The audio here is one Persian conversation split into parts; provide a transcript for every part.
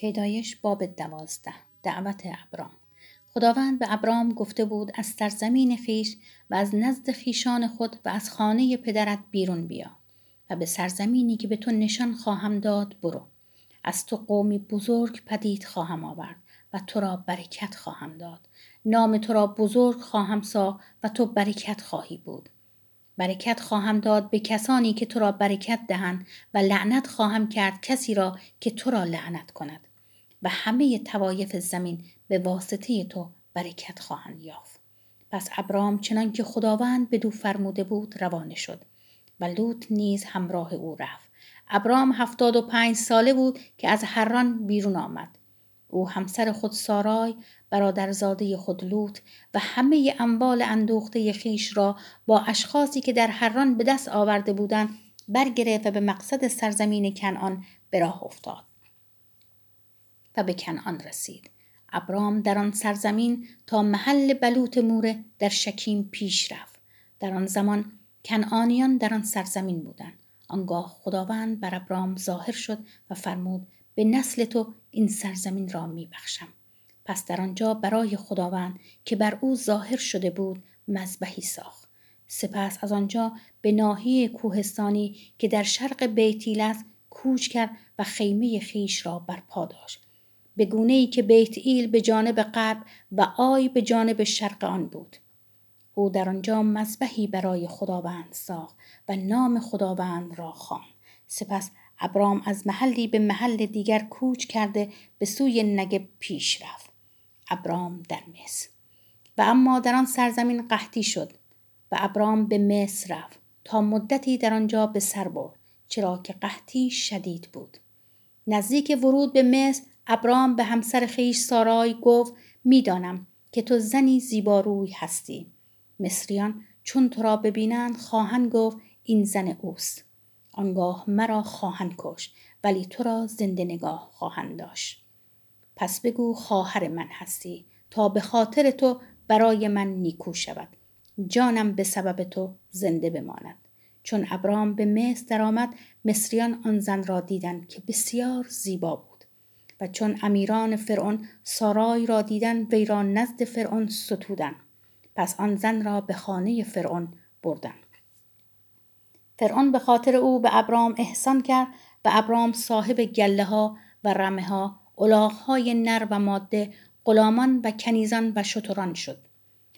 پیدایش باب دوازده دعوت ابرام. خداوند به ابرام گفته بود از سرزمین خیش و از نزد خیشان خود و از خانه پدرت بیرون بیا و به سرزمینی که به تو نشان خواهم داد برو. از تو قومی بزرگ پدید خواهم آورد و تو را برکت خواهم داد. نام تو را بزرگ خواهم سا و تو برکت خواهی بود. برکت خواهم داد به کسانی که تو را برکت دهند و لعنت خواهم کرد کسی را که تو را لعنت کند. و همه توایف زمین به واسطه تو برکت خواهند یافت. پس ابرام چنان که خداوند دو فرموده بود روانه شد و لوط نیز همراه او رفت. ابرام هفتاد و پنج ساله بود که از حران بیرون آمد. او همسر خود سارای برادرزاده خود لوط و همه اموال اندوخته خیش را با اشخاصی که در حران به دست آورده بودند برگرفت و به مقصد سرزمین کنعان به راه افتاد. و به کنعان رسید. ابرام در آن سرزمین تا محل بلوط موره در شکیم پیش رفت. در آن زمان کنعانیان در آن سرزمین بودند. آنگاه خداوند بر ابرام ظاهر شد و فرمود به نسل تو این سرزمین را میبخشم پس در آنجا برای خداوند که بر او ظاهر شده بود مذبحی ساخت. سپس از آنجا به ناحیه کوهستانی که در شرق بیتیل است کوچ کرد و خیمه خیش را برپا داشت. به گونه ای که بیت ایل به جانب غرب و آی به جانب شرق آن بود. او در آنجا مذبحی برای خداوند ساخت و نام خداوند را خواند. سپس ابرام از محلی به محل دیگر کوچ کرده به سوی نگب پیش رفت. ابرام در مصر. و اما در آن سرزمین قحطی شد و ابرام به مصر رفت تا مدتی در آنجا به سر برد چرا که قحطی شدید بود. نزدیک ورود به مصر ابرام به همسر خیش سارای گفت می‌دانم که تو زنی زیباروی هستی. مصریان چون تو را ببینند خواهند گفت این زن اوست. آنگاه مرا خواهند کش ولی تو را زنده نگاه خواهند داشت. پس بگو خواهر من هستی تا به خاطر تو برای من نیکو شود. جانم به سبب تو زنده بماند. چون ابرام به مصر درآمد مصریان آن زن را دیدند که بسیار زیبا بود. و چون امیران فرعون سارای را دیدند وی را نزد فرعون ستودند پس آن زن را به خانه فرعون بردند فرعون به خاطر او به ابرام احسان کرد و ابرام صاحب گله ها و رمه ها های نر و ماده غلامان و کنیزان و شتران شد.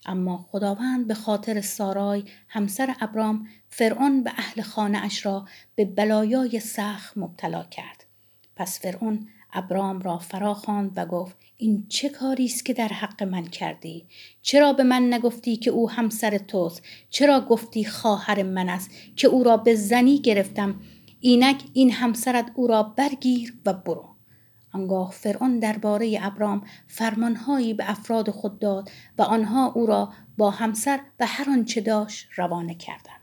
اما خداوند به خاطر سارای همسر ابرام فرعون به اهل خانه اش را به بلایای سخت مبتلا کرد. پس فرعون ابرام را فرا خواند و گفت این چه کاری است که در حق من کردی؟ چرا به من نگفتی که او همسر توست؟ چرا گفتی خواهر من است که او را به زنی گرفتم؟ اینک این همسرت او را برگیر و برو. آنگاه فرعون درباره ابرام فرمانهایی به افراد خود داد و آنها او را با همسر و هر آنچه داشت روانه کردند.